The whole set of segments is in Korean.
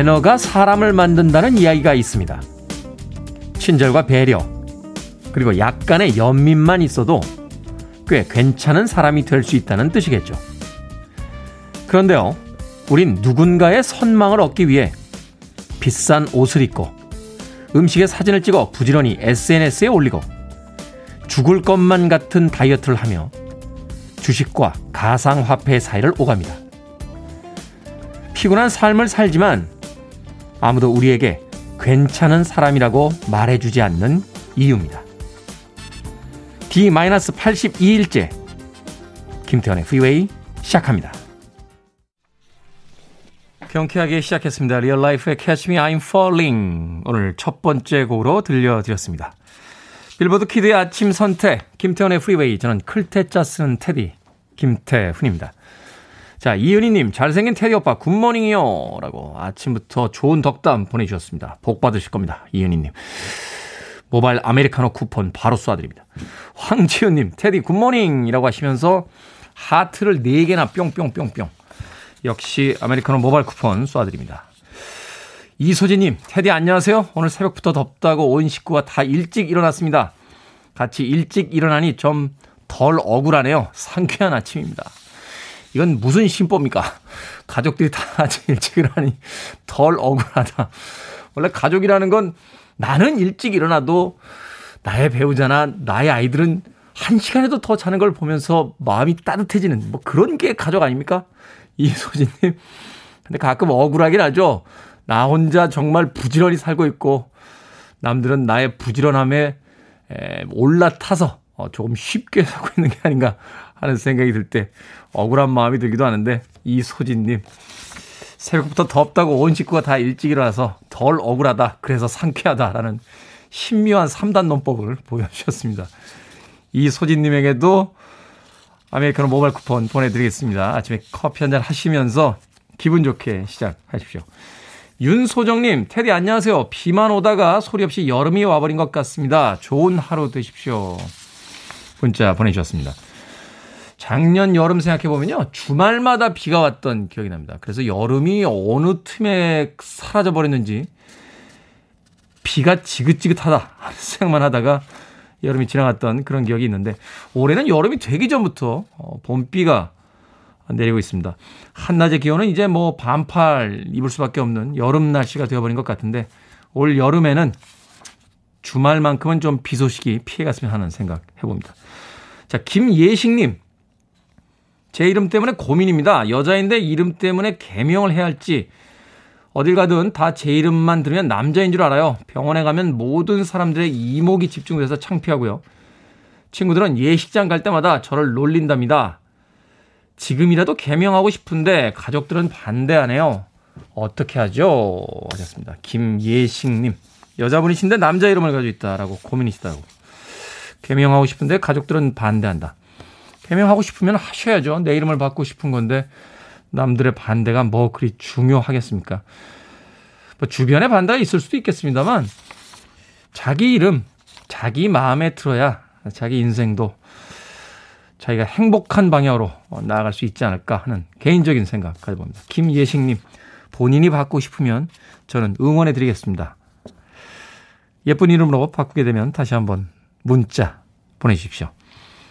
매너가 사람을 만든다는 이야기가 있습니다. 친절과 배려, 그리고 약간의 연민만 있어도 꽤 괜찮은 사람이 될 수 있다는 뜻이겠죠. 그런데요, 우린 누군가의 선망을 얻기 위해 비싼 옷을 입고 음식의 사진을 찍어 부지런히 SNS에 올리고 죽을 것만 같은 다이어트를 하며 주식과 가상화폐 사이를 오갑니다. 피곤한 삶을 살지만 아무도 우리에게 괜찮은 사람이라고 말해주지 않는 이유입니다. D-82일째 김태훈의 Freeway 시작합니다. 경쾌하게 시작했습니다. Real Life의 Catch Me I'm Falling 오늘 첫 번째 곡으로 들려드렸습니다. 빌보드 키드의 아침 선택 김태훈의 Freeway 저는 클 태 자 쓰는 테디 김태훈입니다. 자, 이은희님, 잘생긴 테디 오빠, good morning이요. 라고 아침부터 좋은 덕담 보내주셨습니다. 복 받으실 겁니다. 이은희님. 모바일 아메리카노 쿠폰 바로 쏴드립니다. 황지윤님, 테디 good morning! 이라고 하시면서 하트를 4개나 뿅뿅뿅뿅. 역시 아메리카노 모바일 쿠폰 쏴드립니다. 이소진님, 테디 안녕하세요. 오늘 새벽부터 덥다고 온 식구가 다 일찍 일어났습니다. 같이 일찍 일어나니 좀 덜 억울하네요. 상쾌한 아침입니다. 이건 무슨 심보입니까? 가족들이 다 일찍 일어나니 덜 억울하다. 원래 가족이라는 건 나는 일찍 일어나도 나의 배우자나 나의 아이들은 한 시간에도 더 자는 걸 보면서 마음이 따뜻해지는 뭐 그런 게 가족 아닙니까? 이소진님. 근데 가끔 억울하긴 하죠. 나 혼자 정말 부지런히 살고 있고 남들은 나의 부지런함에 올라타서 어, 조금 쉽게 살고 있는 게 아닌가 하는 생각이 들 때 억울한 마음이 들기도 하는데 이소진님 새벽부터 덥다고 온 식구가 다 일찍 일어나서 덜 억울하다 그래서 상쾌하다라는 신묘한 3단 논법을 보여주셨습니다. 이소진님에게도 아메리카노 모바일 쿠폰 보내드리겠습니다. 아침에 커피 한 잔 하시면서 기분 좋게 시작하십시오. 윤소정님, 테디 안녕하세요. 비만 오다가 소리 없이 여름이 와버린 것 같습니다. 좋은 하루 되십시오. 문자 보내주셨습니다. 작년 여름 생각해보면요. 주말마다 비가 왔던 기억이 납니다. 그래서 여름이 어느 틈에 사라져버렸는지 비가 지긋지긋하다 하는 생각만 하다가 여름이 지나갔던 그런 기억이 있는데 올해는 여름이 되기 전부터 어, 봄비가 내리고 있습니다. 한낮의 기온은 이제 뭐 반팔 입을 수밖에 없는 여름 날씨가 되어버린 것 같은데 올 여름에는 주말만큼은 좀 비 소식이 피해갔으면 하는 생각 해봅니다. 자, 김예식님. 제 이름 때문에 고민입니다. 여자인데 이름 때문에 개명을 해야 할지 어딜 가든 다 제 이름만 들으면 남자인 줄 알아요. 병원에 가면 모든 사람들의 이목이 집중돼서 창피하고요. 친구들은 예식장 갈 때마다 저를 놀린답니다. 지금이라도 개명하고 싶은데 가족들은 반대하네요. 어떻게 하죠? 하셨습니다. 김예식님. 여자분이신데 남자 이름을 가지고 있다라고 고민이시다고. 개명하고 싶은데 가족들은 반대한다. 개명하고 싶으면 하셔야죠. 내 이름을 받고 싶은 건데 남들의 반대가 뭐 그리 중요하겠습니까? 뭐 주변에 반대가 있을 수도 있겠습니다만 자기 이름, 자기 마음에 들어야 자기 인생도 자기가 행복한 방향으로 나아갈 수 있지 않을까 하는 개인적인 생각 가져봅니다. 김예식님, 본인이 받고 싶으면 저는 응원해 드리겠습니다. 예쁜 이름으로 바꾸게 되면 다시 한번 문자 보내주십시오.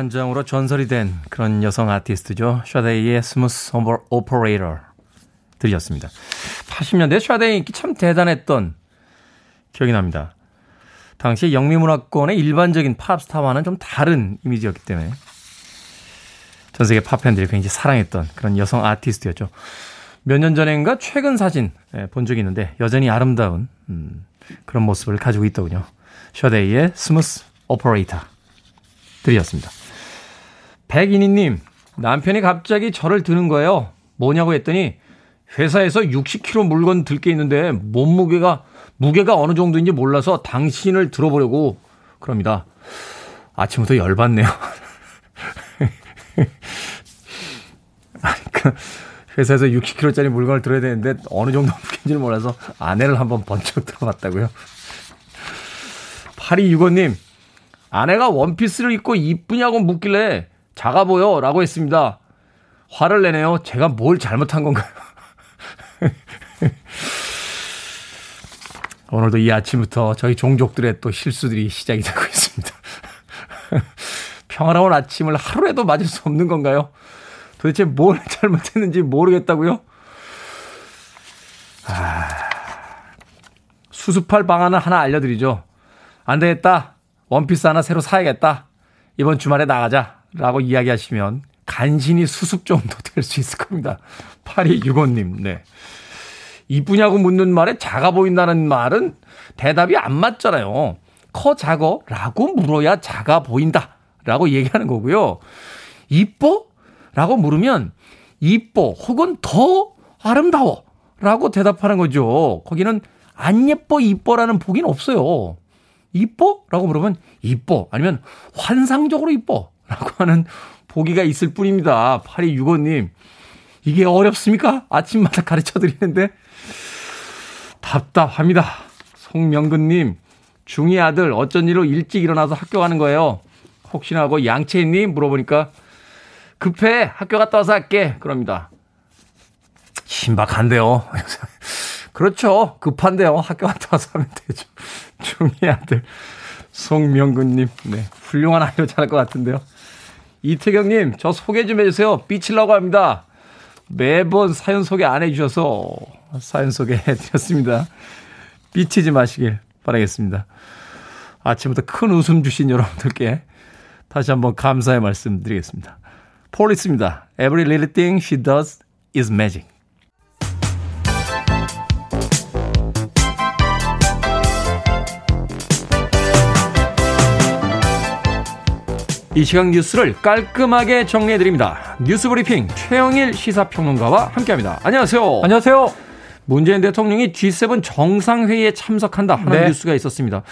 한 장으로 전설이 된 그런 여성 아티스트죠. 샤데이의 Smooth Operator 들으셨습니다. 80년대 샤데이 인기 참 대단했던 기억이 납니다. 당시 영미문화권의 일반적인 팝스타와는 좀 다른 이미지였기 때문에 전 세계 팝팬들이 굉장히 사랑했던 그런 여성 아티스트였죠. 몇 년 전인가 최근 사진 예, 본 적이 있는데 여전히 아름다운 음, 그런 모습을 가지고 있더군요. 샤데이의 Smooth Operator 들으셨습니다. 백인희님 남편이 갑자기 저를 드는 거예요. 뭐냐고 했더니 회사에서 60kg 물건 들 게 있는데 몸무게가 무게가 어느 정도인지 몰라서 당신을 들어보려고 그럽니다. 아침부터 열받네요. 그 회사에서 60kg짜리 물건을 들어야 되는데 어느 정도 무게인지를 몰라서 아내를 한번 번쩍 들어봤다고요. 8265님, 아내가 원피스를 입고 이쁘냐고 묻길래 작아 보여 라고 했습니다. 화를 내네요. 제가 뭘 잘못한 건가요? 오늘도 이 아침부터 저희 종족들의 또 실수들이 시작이 되고 있습니다. 평화로운 아침을 하루에도 맞을 수 없는 건가요? 도대체 뭘 잘못했는지 모르겠다고요? 아, 수습할 방안을 하나 알려드리죠. 안 되겠다. 원피스 하나 새로 사야겠다. 이번 주말에 나가자. 라고 이야기하시면 간신히 수습 정도 될 수 있을 겁니다. 8265님, 네. 이쁘냐고 묻는 말에 작아 보인다는 말은 대답이 안 맞잖아요. 커 작어? 라고 물어야 작아 보인다. 라고 얘기하는 거고요. 이뻐? 라고 물으면 이뻐 혹은 더 아름다워. 라고 대답하는 거죠. 거기는 안 예뻐, 이뻐라는 보기는 없어요. 이뻐? 라고 물으면 이뻐. 아니면 환상적으로 이뻐. 라고 하는 보기가 있을 뿐입니다. 8265님. 이게 어렵습니까? 아침마다 가르쳐 드리는데. 답답합니다. 송명근님, 중2 아들 어쩐 일로 일찍 일어나서 학교 가는 거예요. 혹시나 하고 양채님 물어보니까 급해 학교 갔다 와서 할게 그럽니다. 신박한데요. 그렇죠. 급한데요. 학교 갔다 와서 하면 되죠. 중2 아들 송명근님, 네 훌륭한 아이로 자랄 것 같은데요. 이태경님, 저 소개 좀 해주세요. 삐치려고 합니다. 매번 사연 소개 안 해주셔서 사연 소개 해드렸습니다. 삐치지 마시길 바라겠습니다. 아침부터 큰 웃음 주신 여러분들께 다시 한번 감사의 말씀 드리겠습니다. 폴리스입니다. Every little thing she does is magic. 이 시각 뉴스를 깔끔하게 정리해드립니다. 뉴스 브리핑 최영일 시사평론가와 함께합니다. 안녕하세요. 안녕하세요. 문재인 대통령이 G7 정상회의에 참석한다 하는 네. 뉴스가 있었습니다.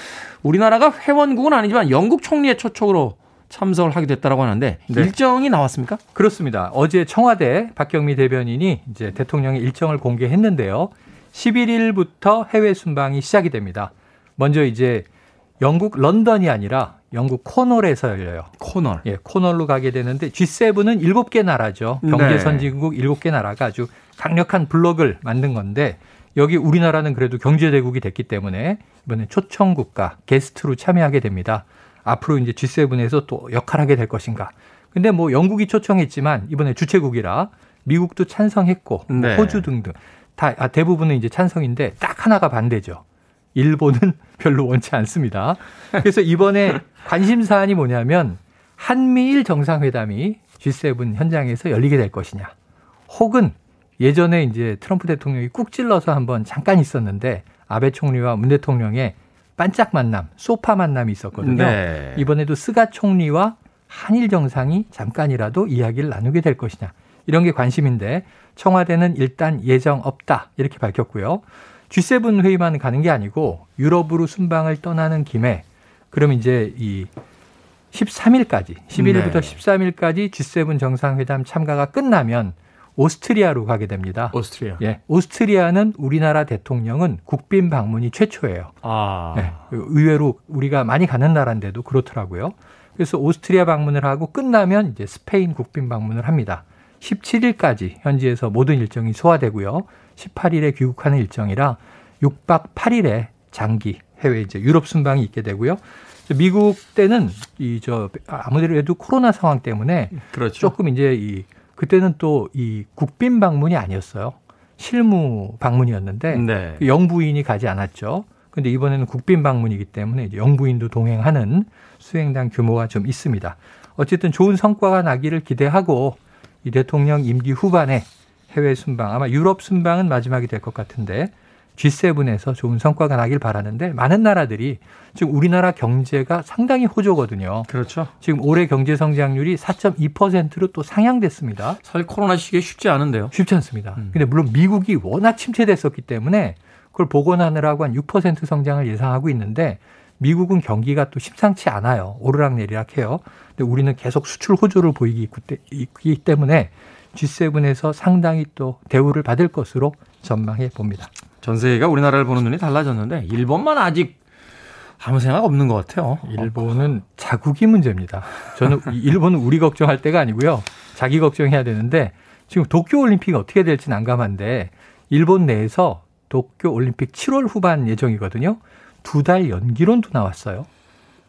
우리나라가 회원국은 아니지만 영국 총리의 초청으로 참석을 하게 됐다라고 하는데 네. 일정이 나왔습니까? 그렇습니다. 어제 청와대 박경미 대변인이 이제 대통령의 일정을 공개했는데요. 11일부터 해외 순방이 시작이 됩니다. 먼저 이제 영국 런던이 아니라 영국 코널에서 열려요. 코널. 예, 코널로 가게 되는데 G7은 7개 나라죠. 경제 네. 선진국 7개 나라가 아주 강력한 블록을 만든 건데 여기 우리나라는 그래도 경제 대국이 됐기 때문에 이번에 초청 국가 게스트로 참여하게 됩니다. 앞으로 이제 G7에서 또 역할하게 될 것인가. 근데 뭐 영국이 초청했지만 이번에 주최국이라 미국도 찬성했고 뭐 네. 호주 등등 다 아, 대부분은 이제 찬성인데 딱 하나가 반대죠. 일본은 별로 원치 않습니다. 그래서 이번에 관심 사안이 뭐냐면 한미일 정상회담이 G7 현장에서 열리게 될 것이냐. 혹은 예전에 이제 트럼프 대통령이 꾹 찔러서 한번 잠깐 있었는데 아베 총리와 문 대통령의 반짝 만남, 소파 만남이 있었거든요. 네. 이번에도 스가 총리와 한일 정상이 잠깐이라도 이야기를 나누게 될 것이냐. 이런 게 관심인데 청와대는 일단 예정 없다. 이렇게 밝혔고요. G7 회의만 가는 게 아니고 유럽으로 순방을 떠나는 김에 그럼 이제 이 13일까지 11일부터 네. 13일까지 G7 정상회담 참가가 끝나면 오스트리아로 가게 됩니다. 오스트리아. 예. 오스트리아는 우리나라 대통령은 국빈 방문이 최초예요. 아. 네. 의외로 우리가 많이 가는 나라인데도 그렇더라고요. 그래서 오스트리아 방문을 하고 끝나면 이제 스페인 국빈 방문을 합니다. 17일까지 현지에서 모든 일정이 소화되고요. 18일에 귀국하는 일정이라 6박 8일에 장기 해외 이제 유럽 순방이 있게 되고요. 미국 때는 이 저 아무래도 코로나 상황 때문에 그렇죠. 조금 이제 이 그때는 또 이 국빈 방문이 아니었어요. 실무 방문이었는데 네. 그 영부인이 가지 않았죠. 근데 이번에는 국빈 방문이기 때문에 이제 영부인도 동행하는 수행단 규모가 좀 있습니다. 어쨌든 좋은 성과가 나기를 기대하고 이 대통령 임기 후반에 해외 순방 아마 유럽 순방은 마지막이 될 것 같은데 G7에서 좋은 성과가 나길 바라는데 많은 나라들이 지금 우리나라 경제가 상당히 호조거든요. 그렇죠. 지금 올해 경제 성장률이 4.2%로 또 상향됐습니다. 사실 코로나 시기에 쉽지 않은데요. 쉽지 않습니다. 음. 근데 물론 미국이 워낙 침체됐었기 때문에 그걸 복원하느라고 한 6% 성장을 예상하고 있는데 미국은 경기가 또 심상치 않아요. 오르락내리락 해요. 근데 우리는 계속 수출 호조를 보이기 때문에 G7에서 상당히 또 대우를 받을 것으로 전망해 봅니다. 전 세계가 우리나라를 보는 눈이 달라졌는데 일본만 아직 아무 생각 없는 것 같아요. 일본은 자국이 문제입니다. 저는 일본은 우리 걱정할 때가 아니고요. 자기 걱정해야 되는데 지금 도쿄 올림픽이 어떻게 될지 난감한데 일본 내에서 도쿄 올림픽 7월 후반 예정이거든요. 두 달 연기론도 나왔어요.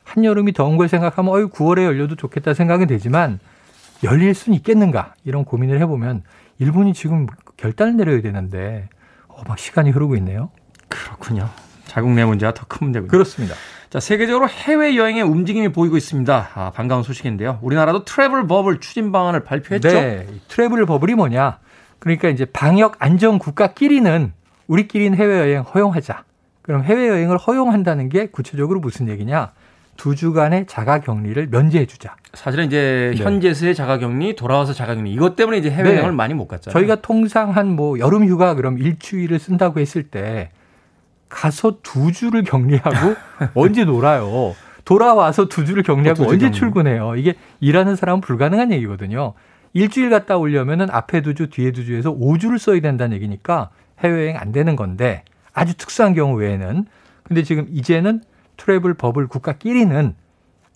한여름이 더운 걸 생각하면 어이 9월에 열려도 좋겠다 생각은 되지만 열릴 수는 있겠는가 이런 고민을 해보면 일본이 지금 결단을 내려야 되는데 어, 막 시간이 흐르고 있네요. 그렇군요. 자국 내 문제가 더 큰 문제군요. 그렇습니다. 자, 세계적으로 해외 여행의 움직임이 보이고 있습니다. 아, 반가운 소식인데요. 우리나라도 트래블 버블 추진 방안을 발표했죠. 네. 트래블 버블이 뭐냐? 그러니까 이제 방역 안전 국가끼리는 우리끼리는 해외 여행 허용하자. 그럼 해외 여행을 허용한다는 게 구체적으로 무슨 얘기냐? 두 주간의 자가 격리를 면제해 주자. 사실은 이제 네. 현재서의 자가 격리, 돌아와서 자가 격리 이것 때문에 이제 해외 여행을 네. 많이 못 갔잖아요. 저희가 통상 한 뭐 여름 휴가 그럼 일주일을 쓴다고 했을 때 가서 두 주를 격리하고 언제 놀아요. 돌아와서 두 주를 격리하고 두 언제 격리. 출근해요. 이게 일하는 사람은 불가능한 얘기거든요. 일주일 갔다 오려면은 앞에 두 주, 뒤에 두 주에서 5주를 써야 된다는 얘기니까 해외여행 안 되는 건데 아주 특수한 경우 외에는 근데 지금 이제는 트래블 버블 국가끼리는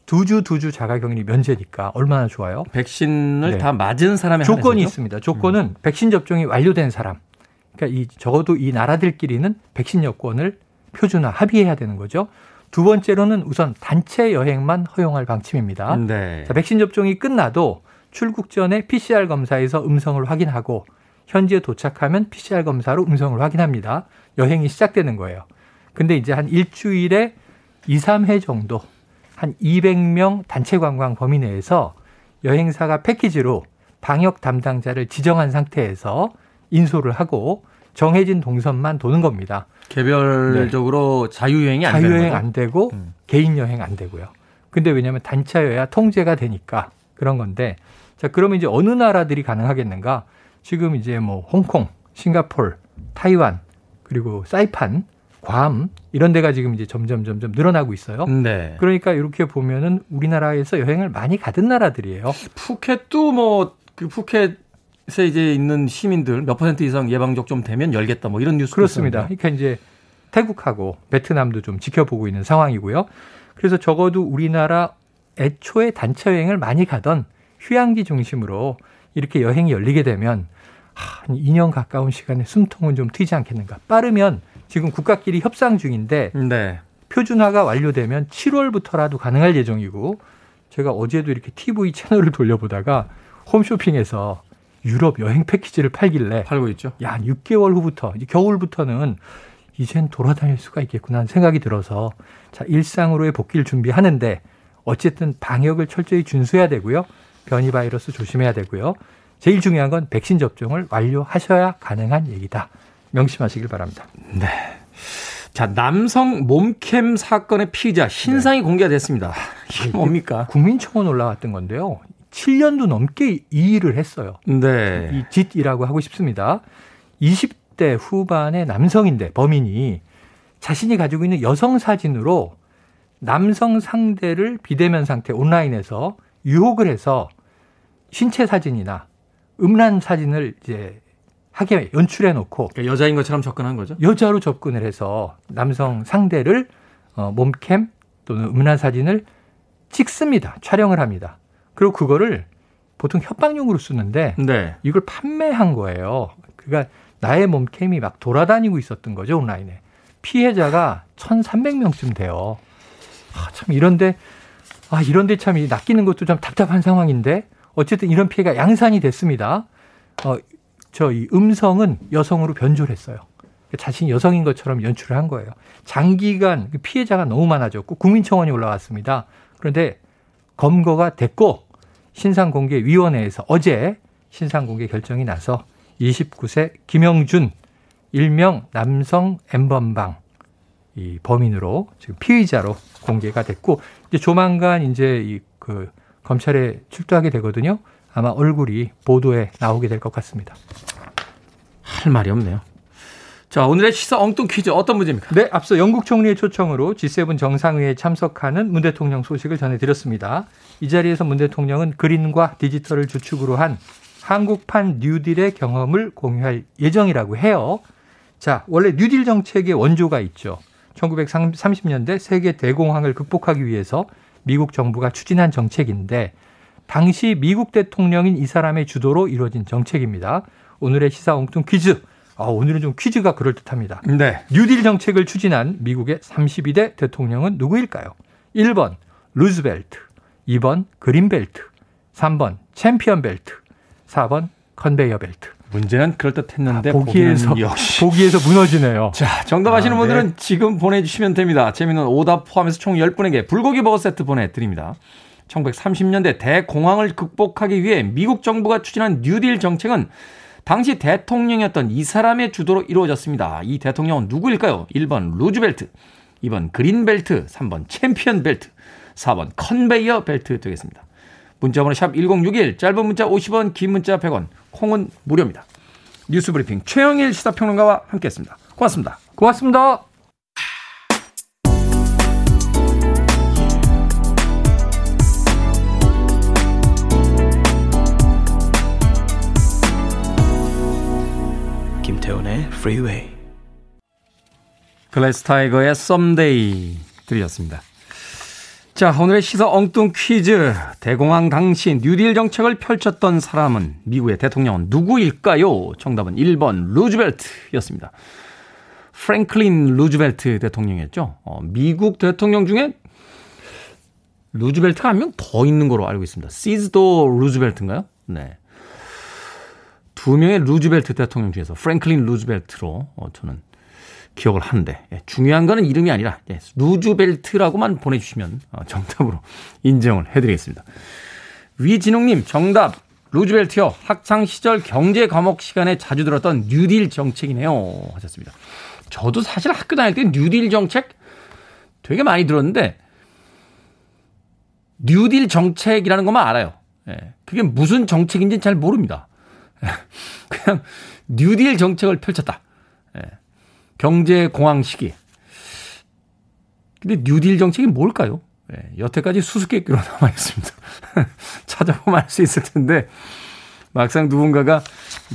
두주 두 주 자가격리 면제니까 얼마나 좋아요. 백신을 네. 다 맞은 사람의 조건이 있습니다. 조건은 음. 백신 접종이 완료된 사람. 그러니까 이 적어도 이 나라들끼리는 백신 여권을 표준화 합의해야 되는 거죠. 두 번째로는 우선 단체 여행만 허용할 방침입니다. 네. 자, 백신 접종이 끝나도 출국 전에 PCR 검사에서 음성을 확인하고 현지에 도착하면 PCR 검사로 음성을 확인합니다. 여행이 시작되는 거예요. 근데 이제 한 일주일에 2, 3회 정도 한 200명 단체 관광 범위 내에서 여행사가 패키지로 방역 담당자를 지정한 상태에서 인소를 하고 정해진 동선만 도는 겁니다. 개별적으로 네. 자유여행이 안 자유여행 안 되고 음. 개인 여행 안 되고요. 근데 왜냐하면 단체여야 통제가 되니까 그런 건데 자 그러면 이제 어느 나라들이 가능하겠는가? 지금 이제 뭐 홍콩, 싱가폴, 타이완 그리고 사이판, 괌 이런 데가 지금 이제 점점 점점 늘어나고 있어요. 네. 그러니까 이렇게 보면은 우리나라에서 여행을 많이 가던 나라들이에요. 푸켓도 뭐 그 푸켓 에 이제 있는 시민들 몇 퍼센트 이상 예방적 좀 되면 열겠다 뭐 이런 뉴스 그렇습니다. 그러니까 이제 태국하고 베트남도 좀 지켜보고 있는 상황이고요. 그래서 적어도 우리나라 애초에 단체 여행을 많이 가던 휴양지 중심으로 이렇게 여행이 열리게 되면 한 2년 가까운 시간에 숨통은 좀 트이지 않겠는가. 빠르면 지금 국가끼리 협상 중인데 네. 표준화가 완료되면 7월부터라도 가능할 예정이고 제가 어제도 이렇게 TV 채널을 돌려보다가 홈쇼핑에서 유럽 여행 패키지를 팔길래 팔고 있죠. 야, 6개월 후부터 이제 겨울부터는 이젠 돌아다닐 수가 있겠구나 하는 생각이 들어서 자, 일상으로의 복귀를 준비하는데 어쨌든 방역을 철저히 준수해야 되고요. 변이 바이러스 조심해야 되고요. 제일 중요한 건 백신 접종을 완료하셔야 가능한 얘기다. 명심하시길 바랍니다. 네. 자, 남성 몸캠 사건의 피의자 신상이 네. 공개가 됐습니다. 이게 뭡니까? 국민청원 올라왔던 건데요. 7년도 넘게 이 일을 했어요. 네. 이 짓이라고 하고 싶습니다. 20대 후반의 남성인데 범인이 자신이 가지고 있는 여성 사진으로 남성 상대를 비대면 상태 온라인에서 유혹을 해서 신체 사진이나 음란 사진을 이제 하게 연출해 놓고 그러니까 여자인 것처럼 접근한 거죠. 여자로 접근을 해서 남성 상대를 어, 몸캠 또는 음란 사진을 찍습니다. 촬영을 합니다. 그리고 그거를 보통 협박용으로 쓰는데 네. 이걸 판매한 거예요. 그러니까 나의 몸캠이 막 돌아다니고 있었던 거죠 온라인에. 피해자가 1,300명쯤 돼요. 아, 참 이런데 아 이런데 참 낚이는 것도 좀 답답한 상황인데 어쨌든 이런 피해가 양산이 됐습니다. 어, 저 이 음성은 여성으로 변조를 했어요. 자신이 여성인 것처럼 연출을 한 거예요. 장기간 그 피해자가 너무 많아졌고 국민청원이 올라왔습니다. 그런데 검거가 됐고 신상공개위원회에서 어제 신상공개 결정이 나서 29세 김영준 일명 남성 엠번방 이 범인으로 지금 피의자로 공개가 됐고 이제 조만간 이제 이 그 검찰에 출두하게 되거든요. 아마 얼굴이 보도에 나오게 될 것 같습니다. 할 말이 없네요. 자, 오늘의 시사 엉뚱 퀴즈 어떤 문제입니까? 네, 앞서 영국 총리의 초청으로 G7 정상회의에 참석하는 문 대통령 소식을 전해드렸습니다. 이 자리에서 문 대통령은 그린과 디지털을 주축으로 한 한국판 뉴딜의 경험을 공유할 예정이라고 해요. 자, 원래 뉴딜 정책의 원조가 있죠. 1930년대 세계 대공황을 극복하기 위해서 미국 정부가 추진한 정책인데 당시 미국 대통령인 이 사람의 주도로 이루어진 정책입니다. 오늘의 시사 엉뚱 퀴즈. 아, 오늘은 좀 퀴즈가 그럴듯합니다. 네. 뉴딜 정책을 추진한 미국의 32대 대통령은 누구일까요? 1번 루즈벨트, 2번 그린벨트, 3번 챔피언 벨트, 4번 컨베이어 벨트. 문제는 그럴듯했는데 아, 보기에서 역시 보기에서 무너지네요. 자, 정답 아시는 아, 분들은 네. 지금 보내주시면 됩니다. 재미있는 오답 포함해서 총 10분에게 불고기 버거 세트 보내드립니다. 1930년대 대공황을 극복하기 위해 미국 정부가 추진한 뉴딜 정책은 당시 대통령이었던 이 사람의 주도로 이루어졌습니다. 이 대통령은 누구일까요? 1번 루즈벨트, 2번 그린벨트, 3번 챔피언 벨트, 4번 컨베이어 벨트 되겠습니다. 문자번호 샵 1061, 짧은 문자 50원, 긴 문자 100원, 콩은 무료입니다. 뉴스 브리핑 최영일 시사평론가와 함께했습니다. 고맙습니다. 고맙습니다. Freeway. 글래스 타이거의 Someday 들으셨습니다. 자, 오늘의 시사 엉뚱 퀴즈. 대공황 당시 뉴딜 정책을 펼쳤던 사람은 미국의 대통령은 누구일까요? 정답은 1번 루즈벨트였습니다. 프랭클린 루즈벨트 대통령이었죠. 어, 미국 대통령 중에 루즈벨트가 한 명 더 있는 걸로 알고 있습니다. 시어도어 루즈벨트인가요? 네. 두 명의 루즈벨트 대통령 중에서 프랭클린 루즈벨트로 어, 저는 기억을 하는데 예, 중요한 거는 이름이 아니라 예, 루즈벨트라고만 보내주시면 어, 정답으로 인정을 해드리겠습니다. 위진웅님 정답 루즈벨트요 학창 시절 경제 과목 시간에 자주 들었던 뉴딜 정책이네요 하셨습니다. 저도 사실 학교 다닐 때 뉴딜 정책 되게 많이 들었는데 뉴딜 정책이라는 것만 알아요. 예, 그게 무슨 정책인지는 잘 모릅니다. 그냥 뉴딜 정책을 펼쳤다. 예. 경제 공황 시기. 근데 뉴딜 정책이 뭘까요? 예. 여태까지 수수께끼로 남아 있습니다. 찾아보면 알 수 있을 텐데 막상 누군가가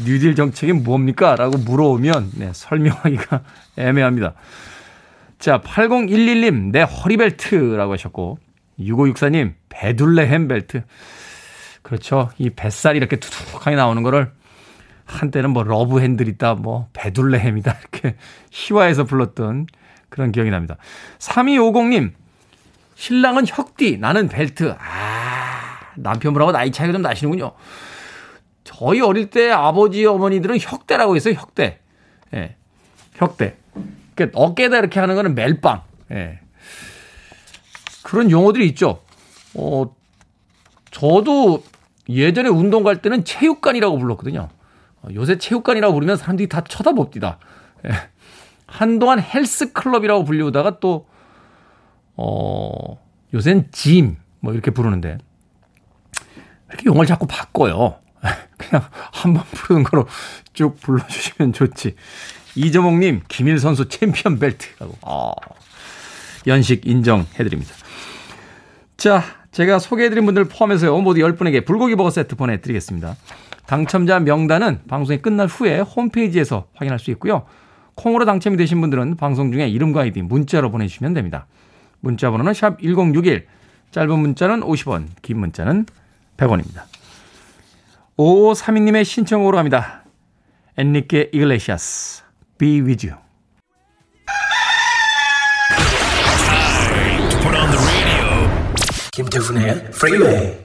뉴딜 정책이 뭡니까? 라고 물어오면 네, 설명하기가 애매합니다. 자, 8011님, 내 허리벨트라고 하셨고, 6564님, 베둘레헴 벨트. 그렇죠. 이 뱃살이 이렇게 투툭하게 나오는 거를 한때는 뭐 love handle 있다, 뭐 베둘레헴이다 이렇게 희화해서 불렀던 그런 기억이 납니다. 3250님 신랑은 혁띠 나는 벨트. 아 남편분하고 나이 차이가 좀 나시는군요. 저희 어릴 때 아버지 어머니들은 혁대라고 했어요. 혁대. 예. 혁대. 그러니까 어깨에다 이렇게 하는 거는 멜빵. 예. 그런 용어들이 있죠. 어 저도 예전에 운동 갈 때는 체육관이라고 불렀거든요. 어, 요새 체육관이라고 부르면 사람들이 다 쳐다봅니다. 예. 한동안 헬스클럽이라고 불리우다가 또, 어, 요새는 짐, 뭐 이렇게 부르는데, 이렇게 용어를 자꾸 바꿔요. 그냥 한 번 부르는 거로 쭉 불러주시면 좋지. 이정옥님, 김일 선수 챔피언 벨트라고. 아, 연식 인정해드립니다. 자, 제가 소개해드린 분들 포함해서요, 모두 10분에게 불고기 버거 세트 보내드리겠습니다. 당첨자 명단은 방송이 끝날 후에 홈페이지에서 확인할 수 있고요. 콩으로 당첨이 되신 분들은 방송 중에 이름과 아이디 문자로 보내주시면 됩니다. 문자 번호는 샵 1061, 짧은 문자는 50원, 긴 문자는 100원입니다. 5532님의 신청으로 갑니다. 엔리케 이글레시아스, Be With You. 김태훈의 Freeway.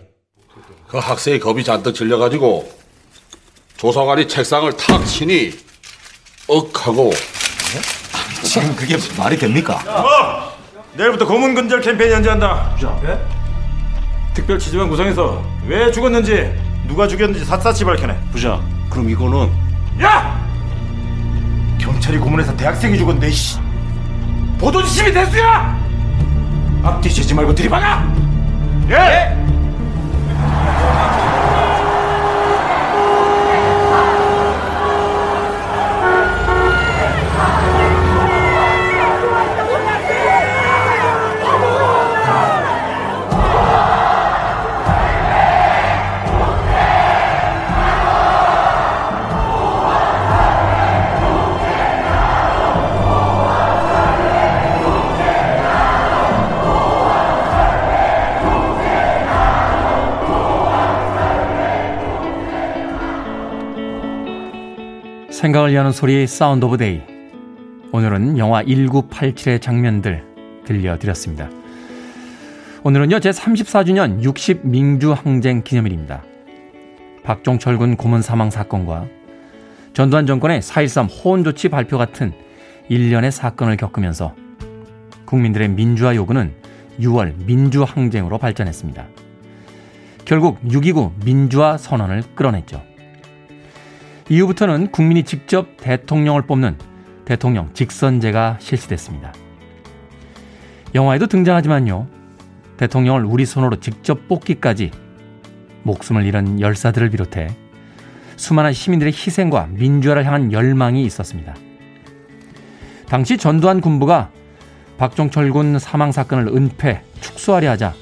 그 학생이 겁이 잔뜩 질려가지고 조사관이 책상을 탁 치니 억 하고 지금 그게 말이 됩니까? 내일부터 고문 근절 캠페인 연재한다. 특별 취재반 구성해서 왜 죽었는지 누가 죽였는지 샅샅이 밝혀내. 부자, 그럼 이거는 야! 경찰이 고문해서 대학생이 죽었는데 씨. 보도 지침이 대수야! 앞뒤 재지 말고 들이박아! 예! 생각을 여는 소리 Sound of Day. 오늘은 영화 1987의 장면들 들려드렸습니다. 오늘은요, 제 34주년 6.10 민주항쟁 기념일입니다. 박종철 군 고문 사망 사건과 전두환 정권의 4.13 호헌조치 발표 같은 일련의 사건을 겪으면서 국민들의 민주화 요구는 6월 민주항쟁으로 발전했습니다. 결국 6.29 민주화 선언을 끌어냈죠. 이후부터는 국민이 직접 대통령을 뽑는 대통령 직선제가 실시됐습니다. 영화에도 등장하지만요. 대통령을 우리 손으로 직접 뽑기까지 목숨을 잃은 열사들을 비롯해 수많은 시민들의 희생과 민주화를 향한 열망이 있었습니다. 당시 전두환 군부가 박종철 군 사망 사건을 은폐, 축소하려 하자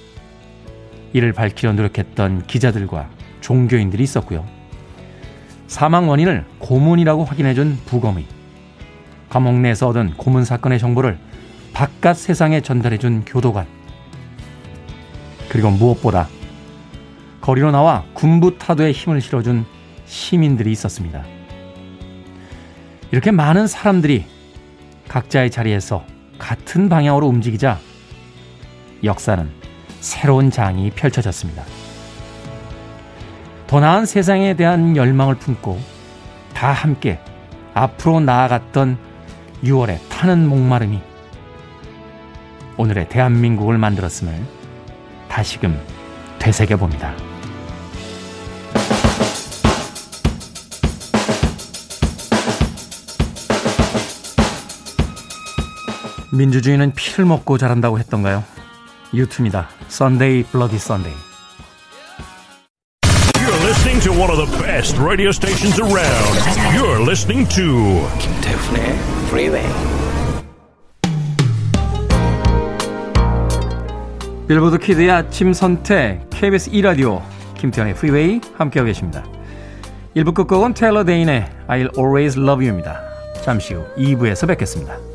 이를 밝히려 노력했던 기자들과 종교인들이 있었고요. 사망 원인을 고문이라고 확인해준 부검의, 감옥 내에서 얻은 고문 사건의 정보를 바깥 세상에 전달해준 교도관, 그리고 무엇보다 거리로 나와 군부 타도에 힘을 실어준 시민들이 있었습니다. 이렇게 많은 사람들이 각자의 자리에서 같은 방향으로 움직이자 역사는 새로운 장이 펼쳐졌습니다. 더 나은 세상에 대한 열망을 품고 다 함께 앞으로 나아갔던 6월의 타는 목마름이 오늘의 대한민국을 만들었음을 다시금 되새겨 봅니다. 민주주의는 피를 먹고 자란다고 했던가요? U2입니다. Bloody Sunday. You're listening to one of the best radio stations around. You're listening to 김태훈의 Freeway. 빌보드 kid의 아침 선택 KBS 2 라디오 김태훈의 Freeway 함께하고 계십니다. 1부 끝곡은 테일러 데인의 I'll Always Love You입니다. 잠시 후 2부에서 뵙겠습니다.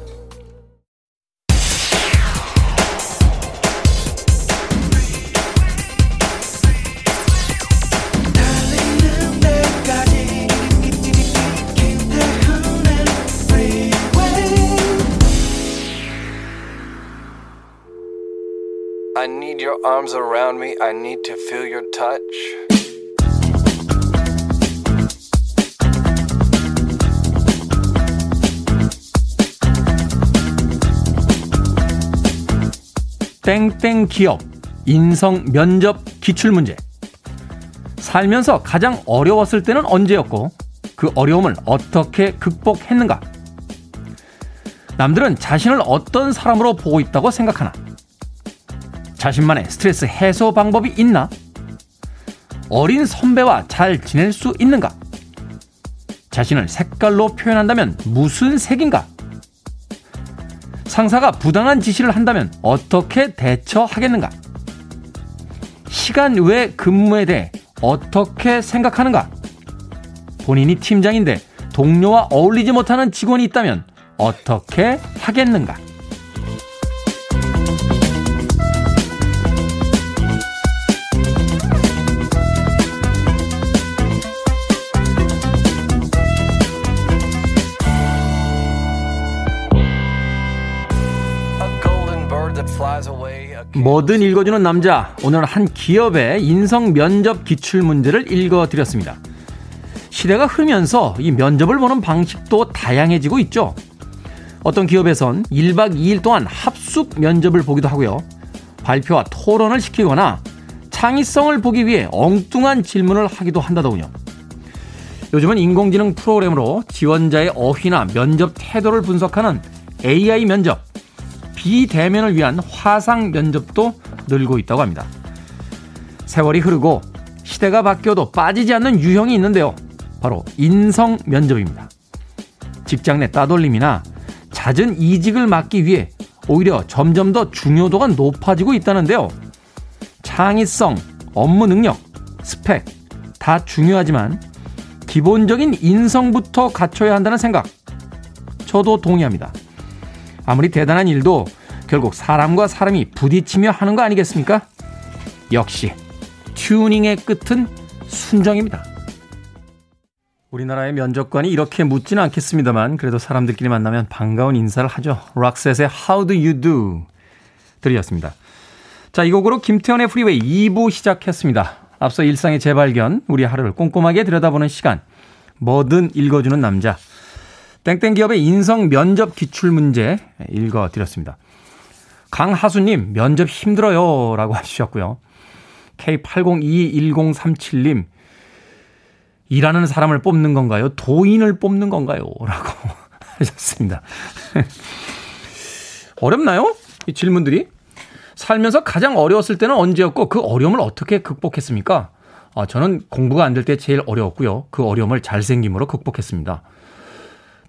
Your arms around me. I need to feel your touch. 땡땡 기업 인성 면접 기출 문제. 살면서 가장 어려웠을 때는 언제였고 그 어려움을 어떻게 극복했는가? 남들은 자신을 어떤 사람으로 보고 있다고 생각하나? 자신만의 스트레스 해소 방법이 있나? 어린 선배와 잘 지낼 수 있는가? 자신을 색깔로 표현한다면 무슨 색인가? 상사가 부당한 지시를 한다면 어떻게 대처하겠는가? 시간 외 근무에 대해 어떻게 생각하는가? 본인이 팀장인데 동료와 어울리지 못하는 직원이 있다면 어떻게 하겠는가? 뭐든 읽어주는 남자. 오늘 한 기업의 인성 면접 기출 문제를 읽어드렸습니다. 시대가 흐르면서 이 면접을 보는 방식도 다양해지고 있죠. 어떤 기업에선 1박 2일 동안 합숙 면접을 보기도 하고요. 발표와 토론을 시키거나 창의성을 보기 위해 엉뚱한 질문을 하기도 한다더군요. 요즘은 인공지능 프로그램으로 지원자의 어휘나 면접 태도를 분석하는 AI 면접, 비대면을 위한 화상 면접도 늘고 있다고 합니다. 세월이 흐르고 시대가 바뀌어도 빠지지 않는 유형이 있는데요. 바로 인성 면접입니다. 직장 내 따돌림이나 잦은 이직을 막기 위해 오히려 점점 더 중요도가 높아지고 있다는데요. 창의성, 업무 능력, 스펙 다 중요하지만 기본적인 인성부터 갖춰야 한다는 생각. 저도 동의합니다. 아무리 대단한 일도 결국 사람과 사람이 부딪히며 하는 거 아니겠습니까? 역시 튜닝의 끝은 순정입니다. 우리나라의 면접관이 이렇게 묻지는 않겠습니다만 그래도 사람들끼리 만나면 반가운 인사를 하죠. 락셋의 How Do You Do 들으셨습니다. 자, 이 곡으로 김태훈의 Freeway 2부 시작했습니다. 앞서 일상의 재발견, 우리 하루를 꼼꼼하게 들여다보는 시간, 뭐든 읽어주는 남자. 땡땡 기업의 인성 면접 기출 문제 읽어드렸습니다. 강하수님, 면접 힘들어요. 라고 하셨고요. K80221037님, 일하는 사람을 뽑는 건가요? 도인을 뽑는 건가요? 라고 하셨습니다. 어렵나요? 이 질문들이? 살면서 가장 어려웠을 때는 언제였고 그 어려움을 어떻게 극복했습니까? 아, 저는 공부가 안 될 때 제일 어려웠고요. 그 어려움을 잘생김으로 극복했습니다.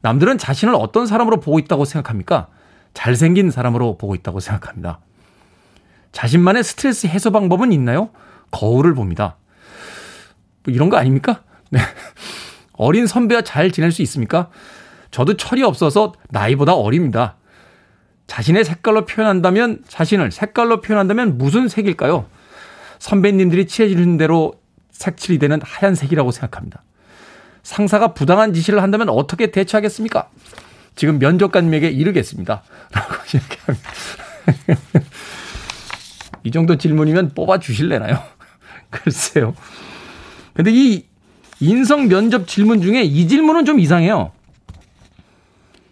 남들은 자신을 어떤 사람으로 보고 있다고 생각합니까? 잘생긴 사람으로 보고 있다고 생각합니다. 자신만의 스트레스 해소 방법은 있나요? 거울을 봅니다. 뭐 이런 거 아닙니까? 네. 어린 선배와 잘 지낼 수 있습니까? 저도 철이 없어서 나이보다 어립니다. 자신의 색깔로 표현한다면, 자신을 색깔로 표현한다면 무슨 색일까요? 선배님들이 칠해주는 대로 색칠이 되는 하얀색이라고 생각합니다. 상사가 부당한 지시를 한다면 어떻게 대처하겠습니까? 지금 면접관님에게 이르겠습니다. 라고 이렇게 합니다. 이 정도 질문이면 뽑아 주실래나요? 글쎄요. 근데 이 인성 면접 질문 중에 이 질문은 좀 이상해요.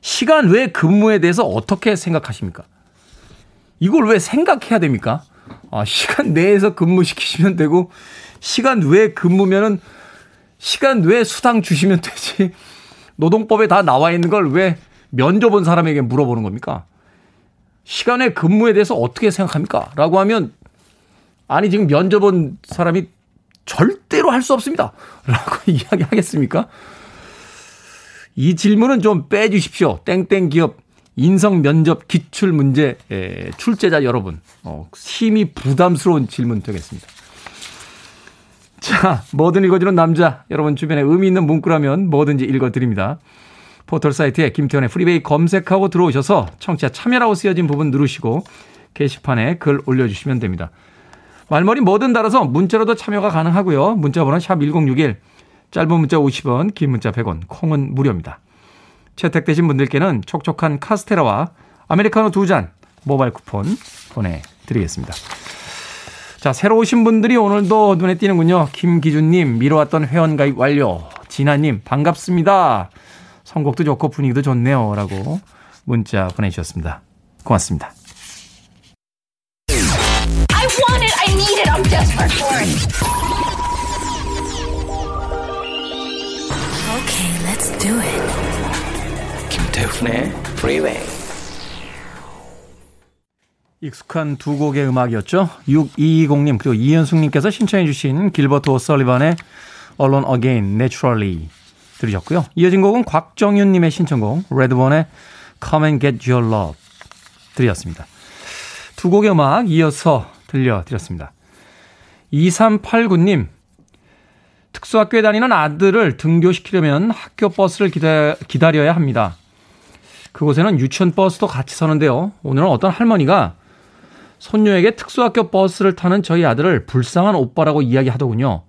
시간 외 근무에 대해서 어떻게 생각하십니까? 이걸 왜 생각해야 됩니까? 아, 시간 내에서 근무시키시면 되고, 시간 외 근무면은 시간 외 수당 주시면 되지. 노동법에 다 나와 있는 걸 왜 면접 온 사람에게 물어보는 겁니까? 시간의 근무에 대해서 어떻게 생각합니까? 라고 하면, 아니, 지금 면접 온 사람이 절대로 할 수 없습니다. 라고 이야기 하겠습니까? 이 질문은 좀 빼주십시오. 땡땡 기업 인성 면접 기출 문제 출제자 여러분. 어, 심히 부담스러운 질문 되겠습니다. 자, 뭐든 읽어주는 남자. 여러분 주변에 의미 있는 문구라면 뭐든지 읽어드립니다. 포털 사이트에 김태현의 프리베이 검색하고 들어오셔서 청취자 참여라고 쓰여진 부분 누르시고 게시판에 글 올려주시면 됩니다. 말머리 뭐든 달아서 문자로도 참여가 가능하고요. 문자번호 샵 1061, 짧은 문자 50원, 긴 문자 100원, 콩은 무료입니다. 채택되신 분들께는 촉촉한 카스테라와 아메리카노 두 잔 모바일 쿠폰 보내드리겠습니다. 자, 새로 오신 분들이 오늘도 눈에 띄는군요. 김기준님, 미뤄왔던 회원가입 완료. 진아님, 반갑습니다. 선곡도 좋고 분위기도 좋네요. 라고 문자 보내주셨습니다. 고맙습니다. I want it, I need it, I'm desperate for it. Okay, let's do it. 김태훈의 Freeway. 익숙한 두 곡의 음악이었죠. 6220님 그리고 이현숙님께서 신청해 주신 길버트 오설리반의 Alone Again, Naturally 들으셨고요. 이어진 곡은 곽정윤님의 신청곡 레드본의 Come and Get Your Love 들이었습니다. 두 곡의 음악 이어서 들려드렸습니다. 2389님 특수학교에 다니는 아들을 등교시키려면 학교 버스를 기다, 기다려야 합니다. 그곳에는 유치원 버스도 같이 서는데요. 오늘은 어떤 할머니가 손녀에게 특수학교 버스를 타는 저희 아들을 불쌍한 오빠라고 이야기하더군요.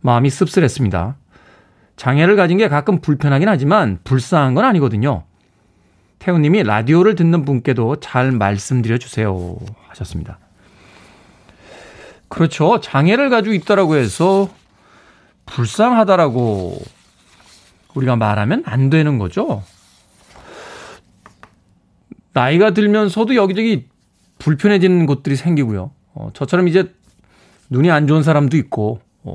마음이 씁쓸했습니다. 장애를 가진 게 가끔 불편하긴 하지만 불쌍한 건 아니거든요. 태우님이 라디오를 듣는 분께도 잘 말씀드려 주세요. 하셨습니다. 그렇죠. 장애를 가지고 있다라고 해서 불쌍하다라고 우리가 말하면 안 되는 거죠. 나이가 들면서도 여기저기 불편해지는 곳들이 생기고요. 어, 저처럼 이제 눈이 안 좋은 사람도 있고, 어,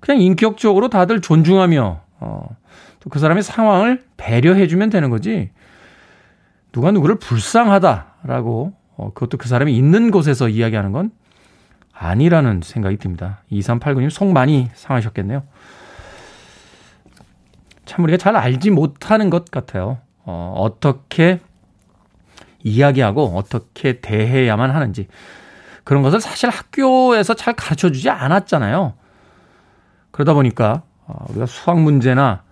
그냥 인격적으로 다들 존중하며, 어, 또 그 사람의 상황을 배려해주면 되는 거지, 누가 누구를 불쌍하다라고, 어, 그것도 그 사람이 있는 곳에서 이야기하는 건 아니라는 생각이 듭니다. 2389님 속 많이 상하셨겠네요. 참 우리가 잘 알지 못하는 것 같아요. 어, 어떻게 이야기하고 어떻게 대해야만 하는지. 그런 것을 사실 학교에서 잘 가르쳐 주지 않았잖아요. 그러다 보니까 어, 우리가 수학 문제나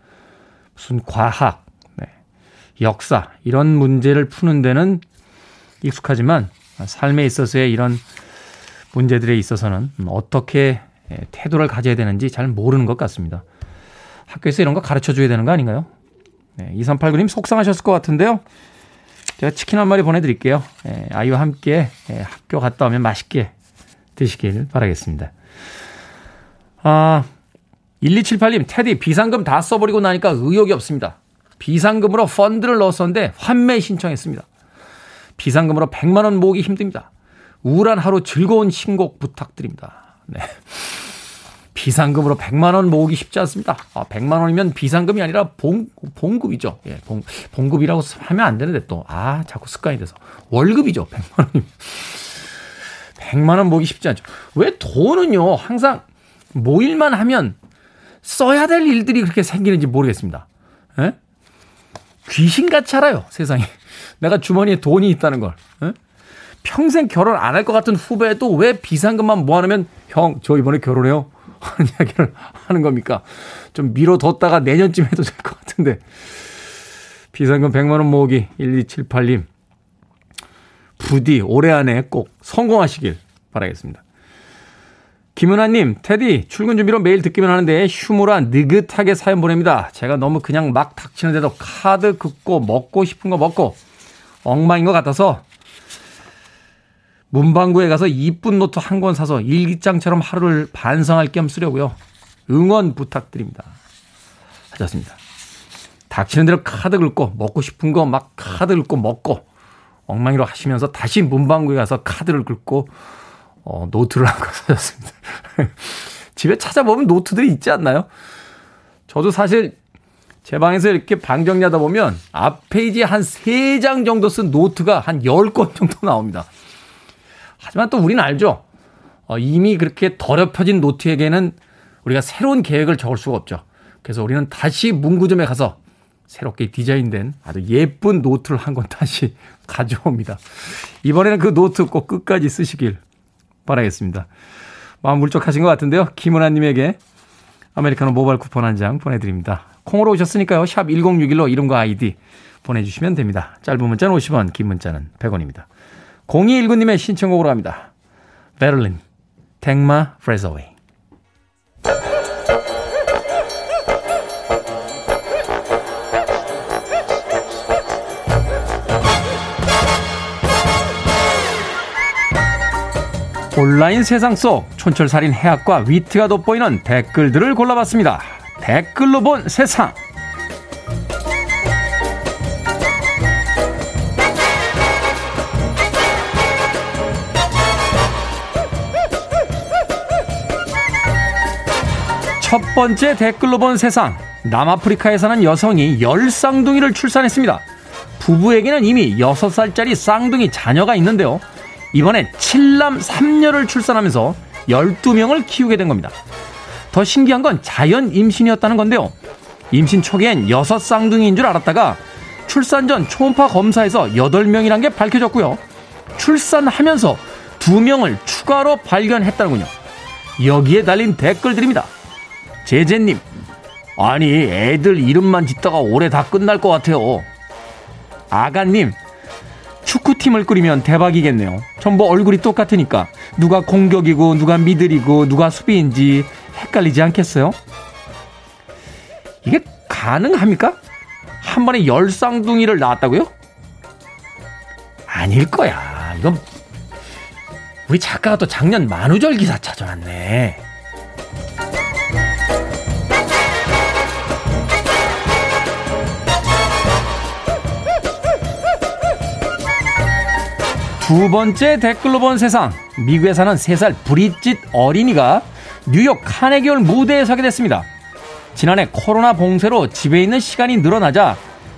무슨 과학, 네, 역사 이런 문제를 푸는 데는 익숙하지만 삶에 있어서의 이런 문제들에 있어서는 어떻게 태도를 가져야 되는지 잘 모르는 것 같습니다. 학교에서 이런 거 가르쳐 줘야 되는 거 아닌가요? 네, 2389님 속상하셨을 것 같은데요. 제가 치킨 한 마리 보내드릴게요. 예, 아이와 함께 예, 학교 갔다 오면 맛있게 드시길 바라겠습니다. 아, 1278님, 테디 비상금 다 써버리고 나니까 의욕이 없습니다. 비상금으로 펀드를 넣었었는데 환매 신청했습니다. 비상금으로 100만원 모으기 힘듭니다. 우울한 하루 즐거운 신곡 부탁드립니다. 네. 비상금으로 100만 원 모으기 쉽지 않습니다. 아, 100만 원이면 비상금이 아니라 봉, 봉급이죠. 예, 봉, 봉급이라고 하면 안 되는데 또, 아, 자꾸 습관이 돼서. 월급이죠. 100만 원이면. 100만 원 모으기 쉽지 않죠. 왜 돈은요, 항상 모일만 하면 써야 될 일들이 그렇게 생기는지 모르겠습니다. 예? 귀신같이 알아요, 세상에. 내가 주머니에 돈이 있다는 걸. 예? 평생 결혼 안 할 것 같은 후배도 왜 비상금만 모아놓으면 형, 저 이번에 결혼해요. 하는 이야기를 하는 겁니까? 좀 미뤄뒀다가 내년쯤 해도 될 것 같은데. 비상금 100만원 모으기 1278님. 부디 올해 안에 꼭 성공하시길 바라겠습니다. 김은아님, 태디, 출근 준비로 매일 듣기만 하는데 휴무라 느긋하게 사연 보냅니다. 제가 너무 그냥 막 닥치는데도 카드 긋고 먹고 싶은 거 먹고 엉망인 것 같아서 문방구에 가서 이쁜 노트 한 권 사서 일기장처럼 하루를 반성할 겸 쓰려고요. 응원 부탁드립니다. 하셨습니다. 닥치는 대로 카드 긁고 먹고 싶은 거 막 카드 긁고 먹고 엉망으로 하시면서 다시 문방구에 가서 카드를 긁고 어, 노트를 한 권 사셨습니다. 집에 찾아보면 노트들이 있지 않나요? 저도 사실 제 방에서 이렇게 방 정리하다 보면 앞 페이지에 한 3장 정도 쓴 노트가 한 10권 정도 나옵니다. 하지만 또 우리는 알죠. 어, 이미 그렇게 더럽혀진 노트에게는 우리가 새로운 계획을 적을 수가 없죠. 그래서 우리는 다시 문구점에 가서 새롭게 디자인된 아주 예쁜 노트를 한 권 다시 가져옵니다. 이번에는 그 노트 꼭 끝까지 쓰시길 바라겠습니다. 마음 울적하신 것 같은데요. 김은아님에게 아메리카노 모바일 쿠폰 한 장 보내드립니다. 콩으로 오셨으니까요. 샵 1061로 이름과 아이디 보내주시면 됩니다. 짧은 문자는 50원, 긴 문자는 100원입니다. 0219님의 신청곡으로 합니다. 베를린, Breath Away. 온라인 세상 속 촌철살인 해학과 위트가 돋보이는 댓글들을 골라봤습니다. 댓글로 본 세상. 첫 번째 댓글로 본 세상. 남아프리카에 사는 여성이 열 쌍둥이를 출산했습니다. 부부에게는 이미 6살짜리 쌍둥이 자녀가 있는데요. 이번에 7남 3녀를 출산하면서 12명을 키우게 된 겁니다. 더 신기한 건 자연 임신이었다는 건데요. 임신 초기엔 6쌍둥이인 줄 알았다가 출산 전 초음파 검사에서 8명이란 게 밝혀졌고요. 출산하면서 2명을 추가로 발견했다는군요. 여기에 달린 댓글들입니다. 제재님, 아니, 애들 이름만 짓다가 올해 다 끝날 것 같아요. 아가님, 축구팀을 꾸리면 대박이겠네요. 전부 얼굴이 똑같으니까 누가 공격이고 누가 미들이고 누가 수비인지 헷갈리지 않겠어요? 이게 가능합니까? 한 번에 열 쌍둥이를 낳았다고요? 아닐 거야. 이건 우리 작가가 또 작년 만우절 기사 찾아왔네. 두 번째 댓글로 본 세상. 미국에 사는 3살 브릿짓 어린이가 뉴욕 카네기홀 무대에 서게 됐습니다. 지난해 코로나 봉쇄로 집에 있는 시간이 늘어나자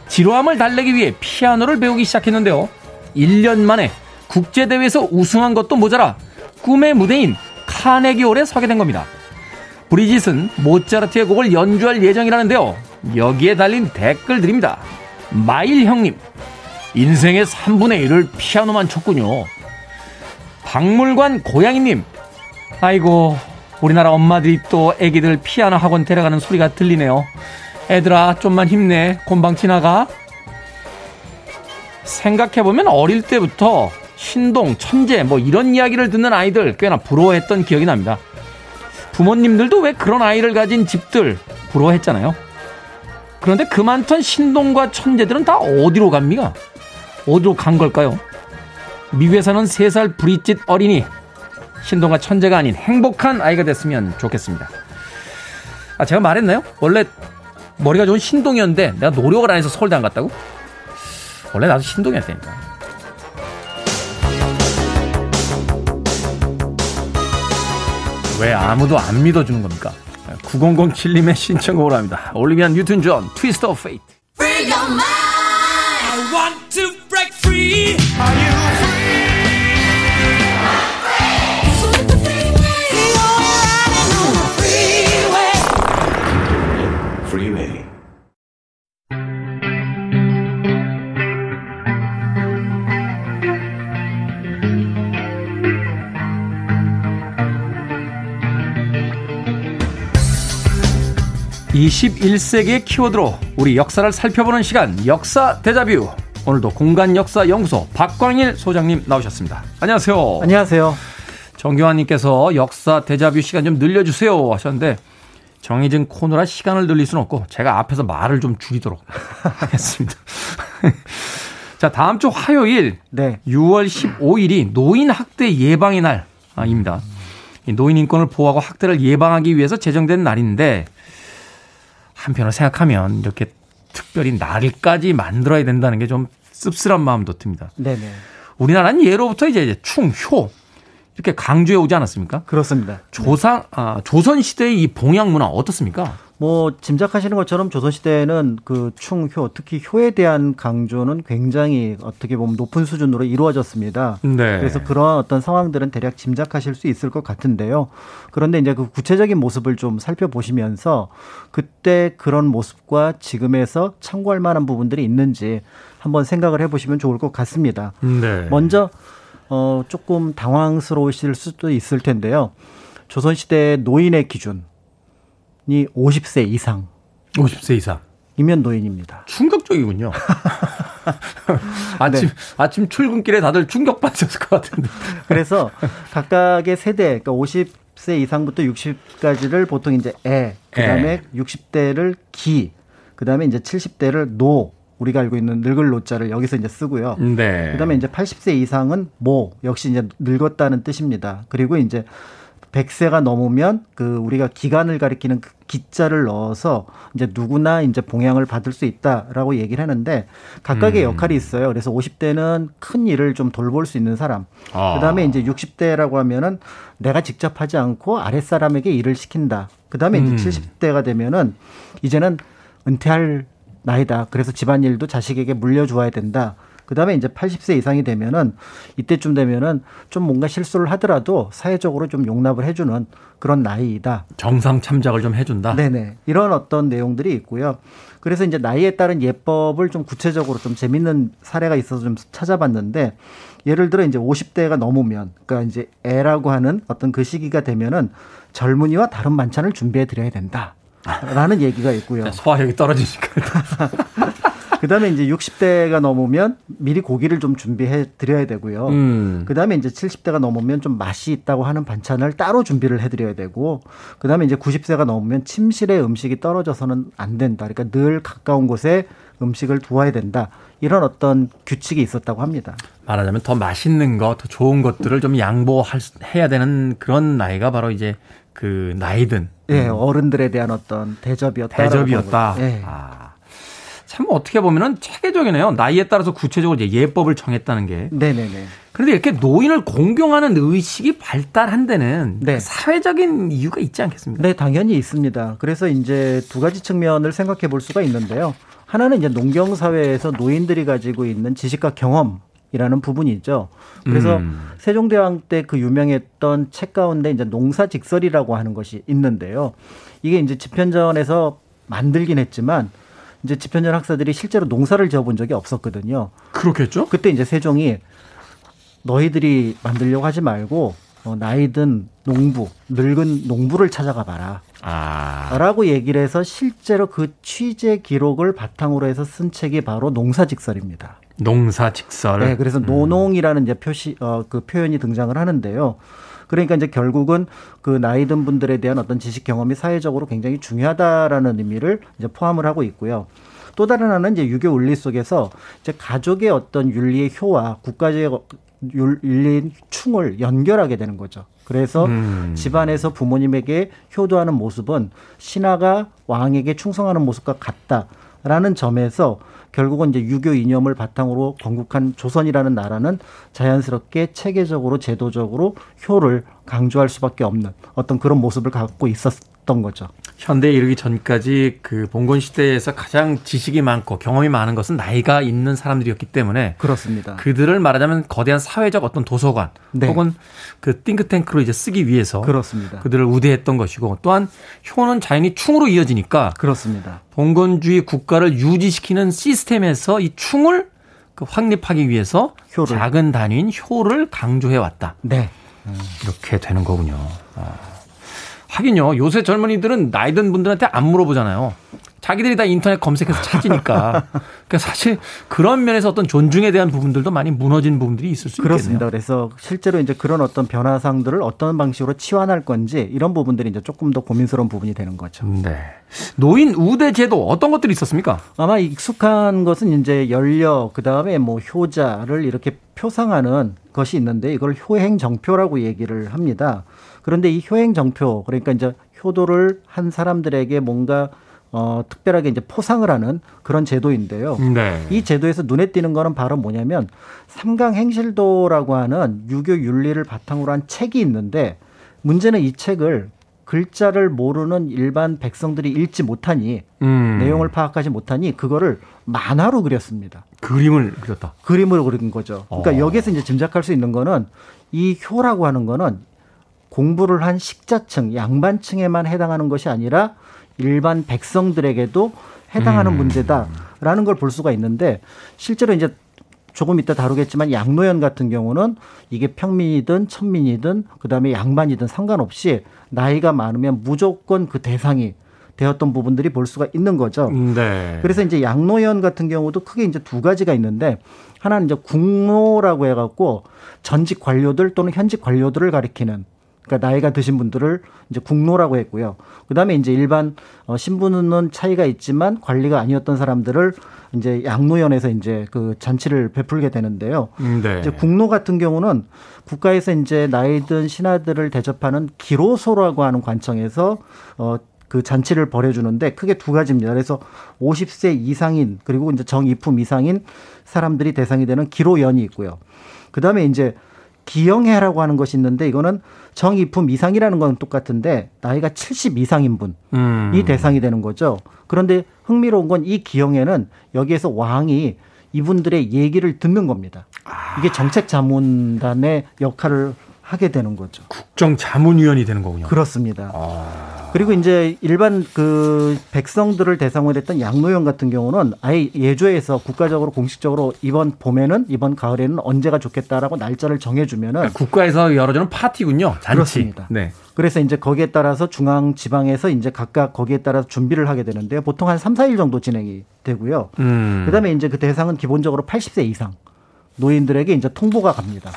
지루함을 달래기 위해 피아노를 배우기 시작했는데요. 1년 만에 국제대회에서 우승한 것도 모자라 꿈의 무대인 카네기홀에 서게 된 겁니다. 브리짓은 모차르트의 곡을 연주할 예정이라는데요. 여기에 달린 댓글들입니다. 마일 형님, 인생의 3분의 1을 피아노만 쳤군요. 박물관 고양이님, 아이고, 우리나라 엄마들이 또 애기들 피아노 학원 데려가는 소리가 들리네요. 애들아, 좀만 힘내. 곤방 지나가. 생각해보면 어릴 때부터 신동, 천재, 뭐 이런 이야기를 듣는 아이들 꽤나 부러워했던 기억이 납니다. 부모님들도 왜 그런 아이를 가진 집들 부러워했잖아요. 그런데 그 많던 신동과 천재들은 다 어디로 갑니까? 간 걸까요? 미국에서는 3살 브릿짓 어린이 신동과 천재가 아닌 행복한 아이가 됐으면 좋겠습니다. 아 제가 말했나요? 원래 머리가 좋은 신동이었는데 내가 노력을 안 해서 서울대 안 갔다고? 원래 나도 신동이었다니까. 왜 아무도 안 믿어주는 겁니까? 9007님의 신청곡으로 합니다. 올리비아 뉴튼 존, Twist of Fate. Freeway. 21세기의 키워드로 우리 역사를 살펴보는 시간 역사 대자뷰 오늘도 공간 역사 연구소 박광일 소장님 나오셨습니다. 안녕하세요. 안녕하세요. 정교환님께서 역사 대자뷰 시간 좀 늘려주세요 하셨는데 정해진 코너라 시간을 늘릴 수는 없고 제가 앞에서 말을 좀 줄이도록 하겠습니다. 자 다음 주 화요일 네. 6월 15일이 노인 학대 예방의 날입니다. 이 노인 인권을 보호하고 학대를 예방하기 위해서 제정된 날인데 한편으로 생각하면 이렇게 특별히 날까지 만들어야 된다는 게 좀 씁쓸한 마음도 듭니다. 네네. 우리나라는 예로부터 이제 충, 효 이렇게 강조해 오지 않았습니까? 그렇습니다. 조상 아, 조선 시대의 이 봉양 문화 어떻습니까? 뭐 짐작하시는 것처럼 조선 시대에는 그 충효, 특히 효에 대한 강조는 굉장히 어떻게 보면 높은 수준으로 이루어졌습니다. 네. 그래서 그런 어떤 상황들은 대략 짐작하실 수 있을 것 같은데요. 그런데 이제 그 구체적인 모습을 좀 살펴보시면서 그때 그런 모습과 지금에서 참고할 만한 부분들이 있는지 한번 생각을 해보시면 좋을 것 같습니다. 네. 먼저 어 조금 당황스러우실 수도 있을 텐데요. 조선시대 노인의 기준이 50세 이상 50세 이상. 이면 노인입니다. 충격적이군요. 아침 아침 출근길에 다들 충격 받으셨을 것 같은데. 그래서 각각의 세대, 그러니까 50세 이상부터 60까지를 보통 이제 애, 그 다음에 60대를 기, 그 다음에 이제 70대를 노, 우리가 알고 있는 늙을 노자를 여기서 이제 쓰고요. 네. 그 다음에 이제 80세 이상은 모, 역시 이제 늙었다는 뜻입니다. 그리고 이제 100세가 넘으면 그 우리가 기간을 가리키는 그 기자를 넣어서 이제 누구나 이제 봉양을 받을 수 있다라고 얘기를 하는데 각각의 음. 역할이 있어요. 그래서 50대는 큰 일을 좀 돌볼 수 있는 사람. 아. 그다음에 이제 60대라고 하면은 내가 직접 하지 않고 아랫사람에게 일을 시킨다. 그다음에 음. 이제 70대가 되면은 이제는 은퇴할 나이다. 그래서 집안일도 자식에게 물려주어야 된다. 그다음에 이제 80세 이상이 되면은 이때쯤 되면은 좀 뭔가 실수를 하더라도 사회적으로 좀 용납을 해주는 그런 나이이다. 정상 참작을 좀 해준다. 네네. 이런 어떤 내용들이 있고요. 그래서 이제 나이에 따른 예법을 좀 구체적으로 좀 재밌는 사례가 있어서 좀 찾아봤는데 예를 들어 이제 50대가 넘으면 그러니까 이제 애라고 하는 어떤 그 시기가 되면은 젊은이와 다른 반찬을 준비해 드려야 된다. 라는 얘기가 있고요. 소화력이 떨어지니까. 그다음에 이제 60대가 넘으면 미리 고기를 좀 준비해 드려야 되고요. 음. 그다음에 이제 70대가 넘으면 좀 맛이 있다고 하는 반찬을 따로 준비를 해 드려야 되고, 그다음에 이제 90세가 넘으면 침실에 음식이 떨어져서는 안 된다. 그러니까 늘 가까운 곳에 음식을 두어야 된다. 이런 규칙이 있었다고 합니다. 말하자면 더 맛있는 거, 더 좋은 것들을 좀 양보할 수- 해야 되는 그런 나이가 바로 이제 그 나이든 예, 어른들에 대한 어떤 대접이었다. 대접이었다. 예. 아, 참 어떻게 보면은 체계적이네요. 나이에 따라서 구체적으로 이제 예법을 정했다는 게. 네네네. 그런데 이렇게 노인을 공경하는 의식이 발달한 데는 네. 그 사회적인 이유가 있지 않겠습니까? 네, 당연히 있습니다. 그래서 이제 두 가지 측면을 생각해 볼 수가 있는데요. 하나는 이제 농경 사회에서 노인들이 가지고 있는 지식과 경험 이라는 부분이죠. 그래서 음. 세종대왕 때 그 유명했던 책 가운데 이제 농사직설이라고 하는 것이 있는데요. 이게 이제 집현전에서 만들긴 했지만 이제 집현전 학사들이 실제로 농사를 지어본 적이 없었거든요. 그렇겠죠? 그때 이제 세종이 너희들이 만들려고 하지 말고 어, 나이든 농부, 늙은 농부를 찾아가 봐라. 아. 라고 얘기를 해서 실제로 그 취재 기록을 바탕으로 해서 쓴 책이 바로 농사직설입니다. 농사 직설. 네, 그래서 노농이라는 이제 표시 어, 그 표현이 등장을 하는데요. 그러니까 이제 결국은 그 나이 든 분들에 대한 어떤 지식 경험이 사회적으로 굉장히 중요하다라는 의미를 이제 포함을 하고 있고요. 또 다른 하나는 이제 유교 윤리 속에서 이제 가족의 어떤 윤리의 효와 국가적 윤리인 충을 연결하게 되는 거죠. 그래서 음. 집안에서 부모님에게 효도하는 모습은 신하가 왕에게 충성하는 모습과 같다라는 점에서 결국은 이제 유교 이념을 바탕으로 건국한 조선이라는 나라는 자연스럽게 체계적으로 제도적으로 효를 강조할 수밖에 없는 어떤 그런 모습을 갖고 있었 던 거죠. 현대에 이르기 전까지 그 봉건 시대에서 가장 지식이 많고 경험이 많은 것은 나이가 있는 사람들이었기 때문에 그렇습니다. 그들을 말하자면 거대한 사회적 어떤 도서관 네. 혹은 그 띵크탱크로 이제 쓰기 위해서 그렇습니다. 그들을 우대했던 것이고 또한 효는 자연히 충으로 이어지니까 그렇습니다. 봉건주의 국가를 유지시키는 시스템에서 이 충을 그 확립하기 위해서 효를. 작은 단위인 효를 강조해 왔다. 네. 이렇게 되는 거군요. 아. 하긴요. 요새 젊은이들은 나이든 분들한테 안 물어보잖아요. 자기들이 다 인터넷 검색해서 찾으니까. 그러니까 사실 그런 면에서 어떤 존중에 대한 부분들도 많이 무너진 부분들이 있을 수 그렇습니다. 있겠네요. 그래서 실제로 이제 그런 어떤 변화상들을 어떤 방식으로 치환할 건지 이런 부분들이 이제 조금 더 고민스러운 부분이 되는 거죠. 네. 노인 우대 제도 어떤 것들이 있었습니까? 아마 익숙한 것은 이제 연려 그다음에 뭐 효자를 이렇게 표상하는 것이 있는데 이걸 효행 정표라고 얘기를 합니다. 그런데 이 효행 정표 그러니까 이제 효도를 한 사람들에게 뭔가 어 특별하게 이제 포상을 하는 그런 제도인데요. 네. 이 제도에서 눈에 띄는 거는 바로 뭐냐면 삼강 행실도라고 하는 유교 윤리를 바탕으로 한 책이 있는데 문제는 이 책을 글자를 모르는 일반 백성들이 읽지 못하니 음. 내용을 파악하지 못하니 그거를 만화로 그렸습니다. 그림을 그렸다. 그림으로 그린 거죠. 그러니까 어. 여기서 이제 짐작할 수 있는 거는 이 효라고 하는 거는 공부를 한 식자층, 양반층에만 해당하는 것이 아니라 일반 백성들에게도 해당하는 음. 문제다라는 걸 볼 수가 있는데 실제로 이제 조금 이따 다루겠지만 양노연 같은 경우는 이게 평민이든 천민이든 그다음에 양반이든 상관없이 나이가 많으면 무조건 그 대상이 되었던 부분들이 볼 수가 있는 거죠. 네. 그래서 이제 양노연 같은 경우도 크게 이제 두 가지가 있는데 하나는 이제 국노라고 해갖고 전직 관료들 또는 현직 관료들을 가리키는 그러니까 나이가 드신 분들을 이제 국노라고 했고요. 그다음에 이제 일반 어 신분은 차이가 있지만 관리가 아니었던 사람들을 이제 양노연에서 이제 그 잔치를 베풀게 되는데요. 네. 이제 국노 같은 경우는 국가에서 이제 나이든 신하들을 대접하는 기로소라고 하는 관청에서 어, 그 잔치를 벌여주는데 크게 두 가지입니다. 그래서 50세 이상인 그리고 이제 정입품 이상인 사람들이 대상이 되는 기로연이 있고요. 그 다음에 이제 기영회라고 하는 것이 있는데 이거는 정입품 이상이라는 건 똑같은데 나이가 70 이상인 분이 음. 대상이 되는 거죠. 그런데 흥미로운 건 이 기영회는 여기에서 왕이 이분들의 얘기를 듣는 겁니다. 이게 정책 자문단의 역할을 하게 되는 거죠. 국정 자문위원이 되는 거군요. 그렇습니다. 아. 그리고 이제 일반 그 백성들을 대상으로 했던 양노연 같은 경우는 아예 예조에서 국가적으로 공식적으로 이번 봄에는 이번 가을에는 언제가 좋겠다라고 날짜를 정해주면은 국가에서 열어주는 파티군요. 잔치. 그렇습니다. 네. 그래서 이제 거기에 따라서 중앙 지방에서 이제 각각 거기에 따라서 준비를 하게 되는데요. 보통 한 3, 4일 정도 진행이 되고요. 음. 그다음에 이제 그 대상은 기본적으로 80세 이상 노인들에게 이제 통보가 갑니다.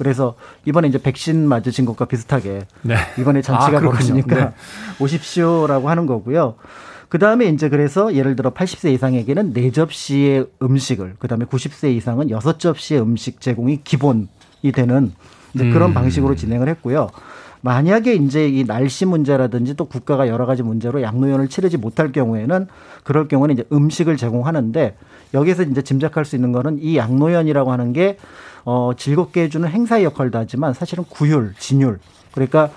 그래서 이번에 이제 백신 맞으신 것과 비슷하게 네. 이번에 잔치가 아. 벌어지니까 네. 오십시오라고 하는 거고요. 그 다음에 이제 그래서 예를 들어 80세 이상에게는 네 접시의 음식을, 그 다음에 90세 이상은 여섯 접시의 음식 제공이 기본이 되는 이제 그런 음. 방식으로 진행을 했고요. 만약에 이제 이 날씨 문제라든지 또 국가가 여러 가지 문제로 양로연을 치르지 못할 경우에는 그럴 경우는 이제 음식을 제공하는데 여기서 이제 짐작할 수 있는 거는 이 양로연이라고 하는 게 어, 즐겁게 해주는 행사의 역할도 하지만 사실은 구휼, 진율. 그러니까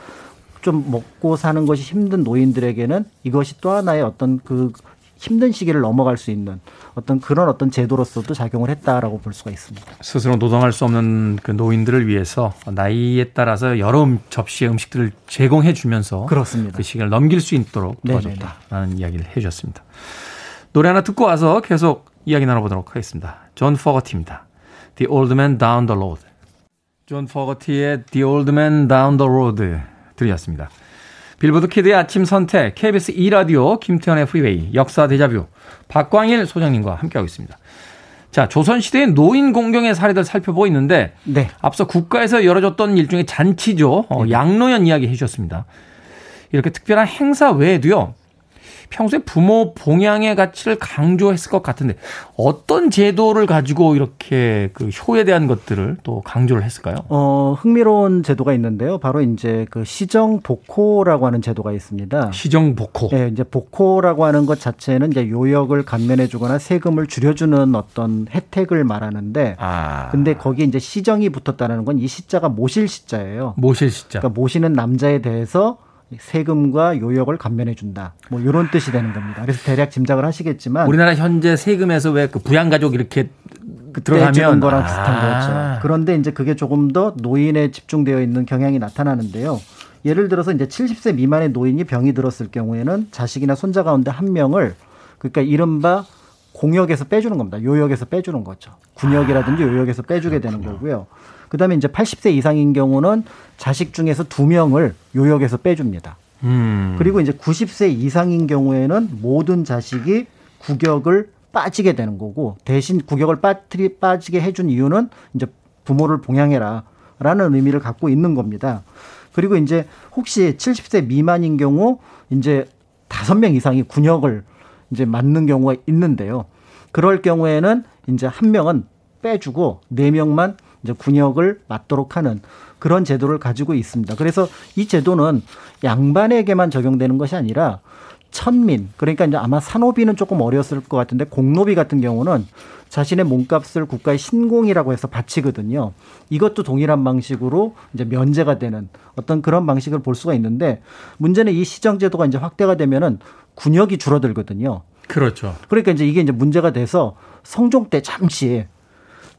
좀 먹고 사는 것이 힘든 노인들에게는 이것이 또 하나의 어떤 그 힘든 시기를 넘어갈 수 있는 어떤 그런 어떤 제도로서도 작용을 했다라고 볼 수가 있습니다. 스스로 노동할 수 없는 그 노인들을 위해서 나이에 따라서 여러 음- 접시의 음식들을 제공해 주면서 그렇습니다. 그 시기를 넘길 수 있도록. 도와줬다라는 이야기를 해 주셨습니다. 노래 하나 듣고 와서 계속 이야기 나눠보도록 하겠습니다. 존 포거티입니다. The Old Man Down the Road. 존 포거티의 The Old Man Down the Road 들으셨습니다. 빌보드 kid의 아침 선택, KBS 2라디오, 김태훈의 Freeway, 역사 데자뷔, 박광일 소장님과 함께하고 있습니다. 자, 조선시대의 노인 공경의 사례들 살펴보고 있는데, 네. 앞서 국가에서 열어줬던 일종의 잔치죠. 어, 양로연 이야기 해주셨습니다. 이렇게 특별한 행사 외에도요, 평소에 부모 봉양의 가치를 강조했을 것 같은데, 어떤 제도를 가지고 이렇게 그 효에 대한 것들을 또 강조를 했을까요? 어, 흥미로운 제도가 있는데요. 바로 이제 그 시정 복호라고 하는 제도가 있습니다. 시정 복호. 네, 이제 복호라고 하는 것 자체는 이제 요역을 감면해 주거나 세금을 줄여 주는 어떤 혜택을 말하는데 아. 근데 거기에 이제 시정이 붙었다는 건 이 시자가 모실 시자예요. 모실 시자. 그러니까 모시는 남자에 대해서 세금과 요역을 감면해 준다. 뭐 이런 뜻이 되는 겁니다. 그래서 대략 짐작을 하시겠지만 우리나라 현재 세금에서 왜 그 부양가족 이렇게 들어가면 거랑 비슷한 아. 거죠. 그런데 이제 그게 조금 더 노인에 집중되어 있는 경향이 나타나는데요. 예를 들어서 이제 70세 미만의 노인이 병이 들었을 경우에는 자식이나 손자 가운데 한 명을 그러니까 이른바 공역에서 빼주는 겁니다. 요역에서 빼주는 거죠. 군역이라든지 요역에서 빼주게 되는 거고요. 그다음에 이제 80세 이상인 경우는 자식 중에서 두 명을 요역에서 빼줍니다. 음. 그리고 이제 90세 이상인 경우에는 모든 자식이 구격을 빠지게 되는 거고 대신 구격을 빠뜨리 빠지게 해준 이유는 이제 부모를 봉양해라라는 의미를 갖고 있는 겁니다. 그리고 이제 혹시 70세 미만인 경우 이제 다섯 명 이상이 군역을 이제 맞는 경우가 있는데요. 그럴 경우에는 이제 한 명은 빼주고 네 명만 이제 군역을 맞도록 하는 그런 제도를 가지고 있습니다. 그래서 이 제도는 양반에게만 적용되는 것이 아니라 천민 그러니까 이제 아마 산호비는 조금 어려웠을 것 같은데 공노비 같은 경우는 자신의 몸값을 국가의 신공이라고 해서 바치거든요. 이것도 동일한 방식으로 이제 면제가 되는 어떤 그런 방식을 볼 수가 있는데 문제는 이 시정제도가 이제 확대가 되면은 군역이 줄어들거든요. 그렇죠. 그러니까 이제 이게 이제 문제가 돼서 성종 때 잠시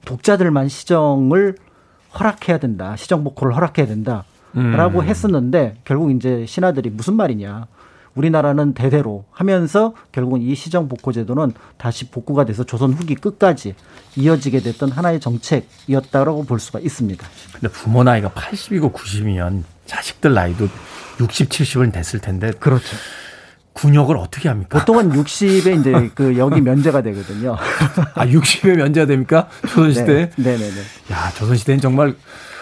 독자들만 시정을 허락해야 된다. 시정 복호를 허락해야 된다 라고 음. 했었는데 결국 이제 신하들이 무슨 말이냐. 우리나라는 대대로 하면서 결국은 이 시정 복호 제도는 다시 복구가 돼서 조선 후기 끝까지 이어지게 됐던 하나의 정책이었다라고 볼 수가 있습니다. 근데 부모 나이가 80이고 90이면 자식들 나이도 60, 70은 됐을 텐데 그렇죠. 군역을 어떻게 합니까? 보통은 60에 이제 그 여기 면제가 되거든요. 아, 60에 면제가 됩니까? 조선시대? 네, 네, 네. 야, 조선시대는 정말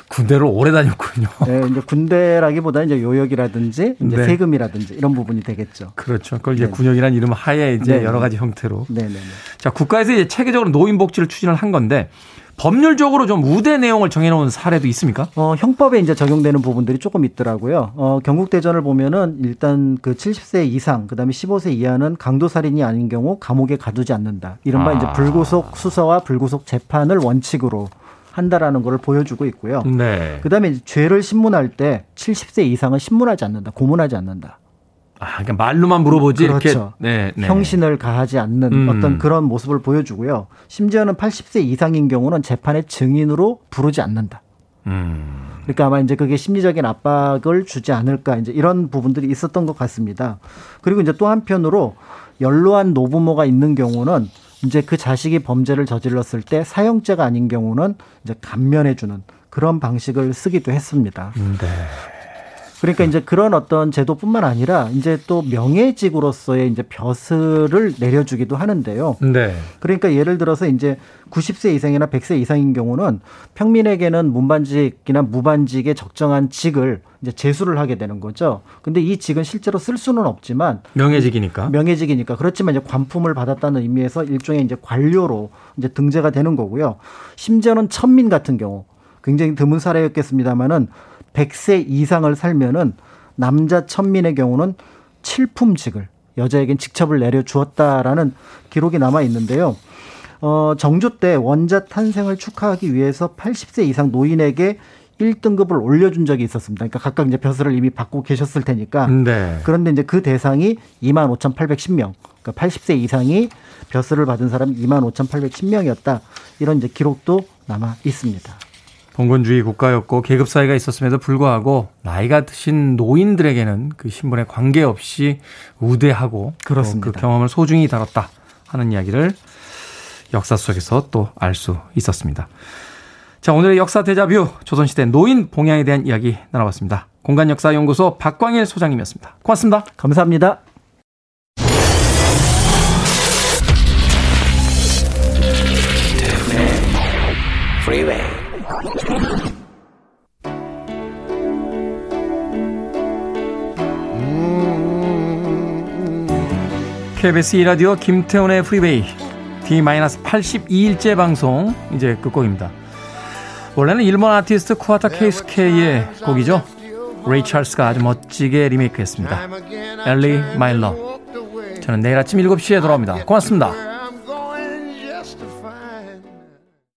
군대를 오래 다녔군요. 네, 이제 군대라기보다는 이제 요역이라든지 이제 네. 세금이라든지 이런 부분이 되겠죠. 그렇죠. 그걸 이제 네. 군역이라는 이름 하에 이제 네. 여러 가지 형태로. 네, 네, 네. 자, 국가에서 이제 체계적으로 노인 복지를 추진을 한 건데 법률적으로 좀 우대 내용을 정해놓은 사례도 있습니까? 어, 형법에 이제 적용되는 부분들이 조금 있더라고요. 어, 경국대전을 보면은 일단 그 70세 이상, 그 다음에 15세 이하는 강도살인이 아닌 경우 감옥에 가두지 않는다. 이른바 아. 이제 불구속 수사와 불구속 재판을 원칙으로 한다라는 것을 보여주고 있고요. 네. 그 다음에 죄를 신문할 때 70세 이상은 신문하지 않는다. 고문하지 않는다. 아, 그러니까 말로만 물어보지 이렇게. 그렇죠. 네, 네. 형신을 가하지 않는 음. 어떤 그런 모습을 보여주고요. 심지어는 80세 이상인 경우는 재판의 증인으로 부르지 않는다. 음. 그러니까 아마 이제 그게 심리적인 압박을 주지 않을까 이제 이런 부분들이 있었던 것 같습니다. 그리고 이제 또 한편으로 연로한 노부모가 있는 경우는 이제 그 자식이 범죄를 저질렀을 때 사형죄가 아닌 경우는 이제 감면해주는 그런 방식을 쓰기도 했습니다. 네. 그러니까 이제 그런 어떤 제도뿐만 아니라 이제 또 명예직으로서의 이제 벼슬을 내려주기도 하는데요. 네. 그러니까 예를 들어서 이제 90세 이상이나 100세 이상인 경우는 평민에게는 문반직이나 무반직의 적정한 직을 이제 제수를 하게 되는 거죠. 근데 이 직은 실제로 쓸 수는 없지만 명예직이니까. 명예직이니까 그렇지만 이제 관품을 받았다는 의미에서 일종의 이제 관료로 이제 등재가 되는 거고요. 심지어는 천민 같은 경우 굉장히 드문 사례였겠습니다만은 100세 이상을 살면은 남자 천민의 경우는 칠품직을 여자에겐 직첩을 내려주었다라는 기록이 남아 있는데요. 어, 정조 때 원자 탄생을 축하하기 위해서 80세 이상 노인에게 1등급을 올려준 적이 있었습니다. 그러니까 각각 이제 벼슬을 이미 받고 계셨을 테니까. 네. 그런데 이제 그 대상이 25,810명. 그러니까 80세 이상이 벼슬을 받은 사람이 25,810명이었다. 이런 이제 기록도 남아 있습니다. 봉건주의 국가였고 계급 사회가 있었음에도 불구하고 나이가 드신 노인들에게는 그 신분에 관계없이 우대하고. 그 경험을 소중히 다뤘다 하는 이야기를 역사 속에서 또 알 수 있었습니다. 자, 오늘의 역사 대자뷰 조선시대 노인 봉양에 대한 이야기 나눠봤습니다. 공간역사연구소 박광일 소장님이었습니다. 고맙습니다. 감사합니다. KBS 2라디오 김태훈의 Freeway 제82일째 방송 이제 끝곡입니다. 원래는 일본 아티스트 쿠와타 케이스케의 곡이죠. 레이 찰스가 아주 멋지게 리메이크했습니다. Ellie My Love 저는 내일 아침 7시에 돌아옵니다. 고맙습니다.